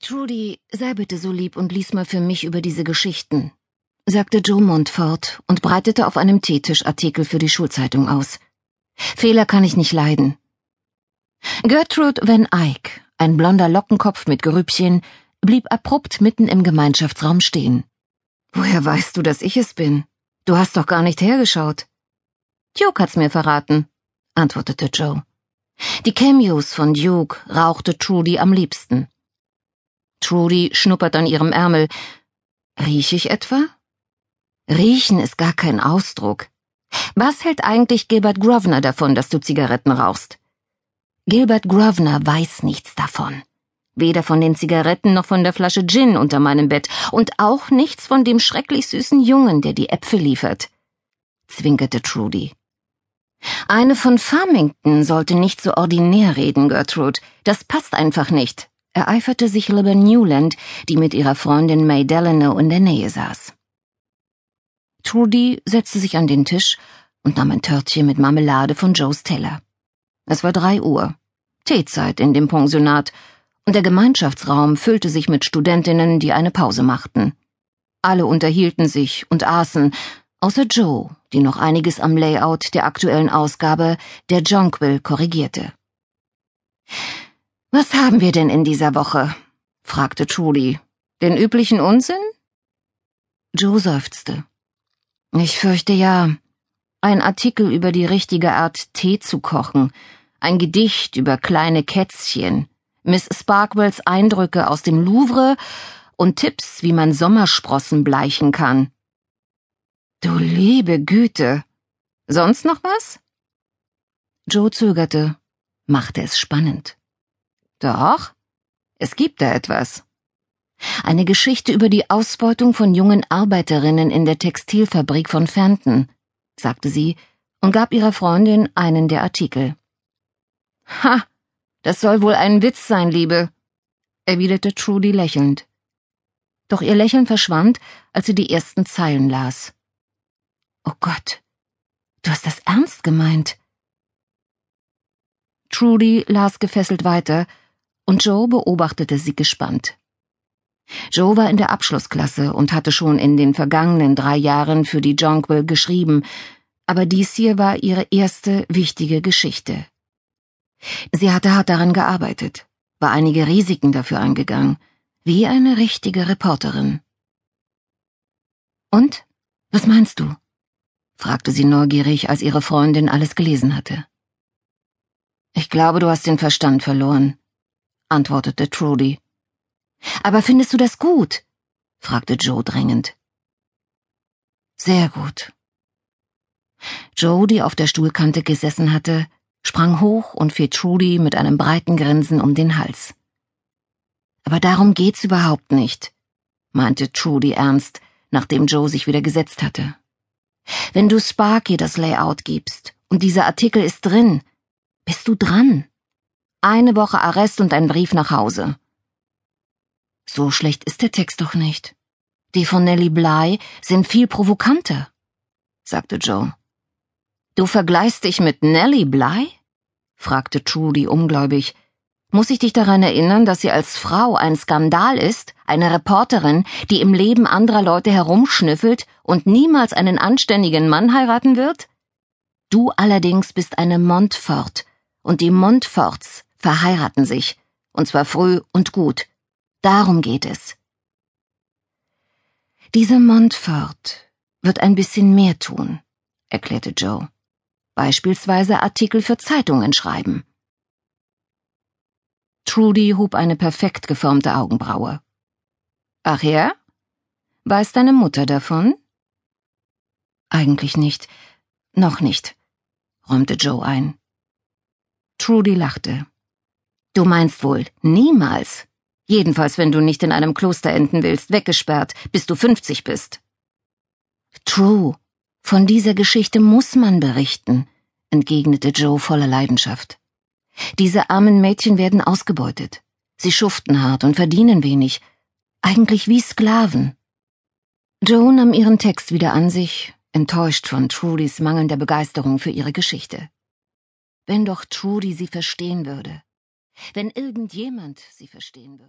Trudy, sei bitte so lieb und lies mal für mich über diese Geschichten, sagte Joe Montfort und breitete auf einem Teetisch Artikel für die Schulzeitung aus. Fehler kann ich nicht leiden. Gertrude Van Eyck, ein blonder Lockenkopf mit Gerübchen, blieb abrupt mitten im Gemeinschaftsraum stehen. Woher weißt du, dass ich es bin? Du hast doch gar nicht hergeschaut. Duke hat's mir verraten, antwortete Joe. Die Cameos von Duke rauchte Trudy am liebsten. Trudy schnuppert an ihrem Ärmel. Riech ich etwa? Riechen ist gar kein Ausdruck. Was hält eigentlich Gilbert Grosvenor davon, dass du Zigaretten rauchst? Gilbert Grosvenor weiß nichts davon. Weder von den Zigaretten noch von der Flasche Gin unter meinem Bett und auch nichts von dem schrecklich süßen Jungen, der die Äpfel liefert, zwinkerte Trudy. Eine von Farmington sollte nicht so ordinär reden, Gertrude. Das passt einfach nicht, ereiferte sich Libber Newland, die mit ihrer Freundin May Delano in der Nähe saß. Trudy setzte sich an den Tisch und nahm ein Törtchen mit Marmelade von Joes Teller. Es war drei Uhr, Teezeit in dem Pensionat, und der Gemeinschaftsraum füllte sich mit Studentinnen, die eine Pause machten. Alle unterhielten sich und aßen, außer Joe, die noch einiges am Layout der aktuellen Ausgabe der Jonquil korrigierte. Was haben wir denn in dieser Woche? fragte Trudy. Den üblichen Unsinn? Joe seufzte. Ich fürchte ja. Ein Artikel über die richtige Art Tee zu kochen, ein Gedicht über kleine Kätzchen, Miss Sparkwells Eindrücke aus dem Louvre und Tipps, wie man Sommersprossen bleichen kann. Du liebe Güte. Sonst noch was? Joe zögerte, machte es spannend. Doch, es gibt da etwas. Eine Geschichte über die Ausbeutung von jungen Arbeiterinnen in der Textilfabrik von Fenton, sagte sie und gab ihrer Freundin einen der Artikel. Ha, das soll wohl ein Witz sein, Liebe, erwiderte Trudy lächelnd. Doch ihr Lächeln verschwand, als sie die ersten Zeilen las. Oh Gott, du hast das ernst gemeint. Trudy las gefesselt weiter, und Joe beobachtete sie gespannt. Joe war in der Abschlussklasse und hatte schon in den vergangenen drei Jahren für die Jonquil geschrieben, aber dies hier war ihre erste wichtige Geschichte. Sie hatte hart daran gearbeitet, war einige Risiken dafür eingegangen, wie eine richtige Reporterin. Und? Was meinst du? fragte sie neugierig, als ihre Freundin alles gelesen hatte. Ich glaube, du hast den Verstand verloren, antwortete Trudy. Aber findest du das gut? fragte Joe drängend. Sehr gut. Joe, die auf der Stuhlkante gesessen hatte, sprang hoch und fiel Trudy mit einem breiten Grinsen um den Hals. Aber darum geht's überhaupt nicht, meinte Trudy ernst, nachdem Joe sich wieder gesetzt hatte. Wenn du Sparky das Layout gibst und dieser Artikel ist drin, bist du dran. Eine Woche Arrest und ein Brief nach Hause. So schlecht ist der Text doch nicht. Die von Nellie Bly sind viel provokanter, sagte Joe. Du vergleichst dich mit Nellie Bly? fragte Trudy ungläubig. Muss ich dich daran erinnern, dass sie als Frau ein Skandal ist, eine Reporterin, die im Leben anderer Leute herumschnüffelt und niemals einen anständigen Mann heiraten wird? Du allerdings bist eine Montfort, und die Montforts verheiraten sich, und zwar früh und gut. Darum geht es. Diese Montfort wird ein bisschen mehr tun, erklärte Joe. Beispielsweise Artikel für Zeitungen schreiben. Trudy hob eine perfekt geformte Augenbraue. Ach ja? Weiß deine Mutter davon? Eigentlich nicht. Noch nicht, räumte Joe ein. Trudy lachte. Du meinst wohl niemals. Jedenfalls, wenn du nicht in einem Kloster enden willst, weggesperrt, bis du fünfzig bist. True. Von dieser Geschichte muss man berichten, entgegnete Joe voller Leidenschaft. Diese armen Mädchen werden ausgebeutet. Sie schuften hart und verdienen wenig, eigentlich wie Sklaven. Joe nahm ihren Text wieder an sich, enttäuscht von Trudys mangelnder Begeisterung für ihre Geschichte. Wenn doch Trudy sie verstehen würde. Wenn irgendjemand sie verstehen würde.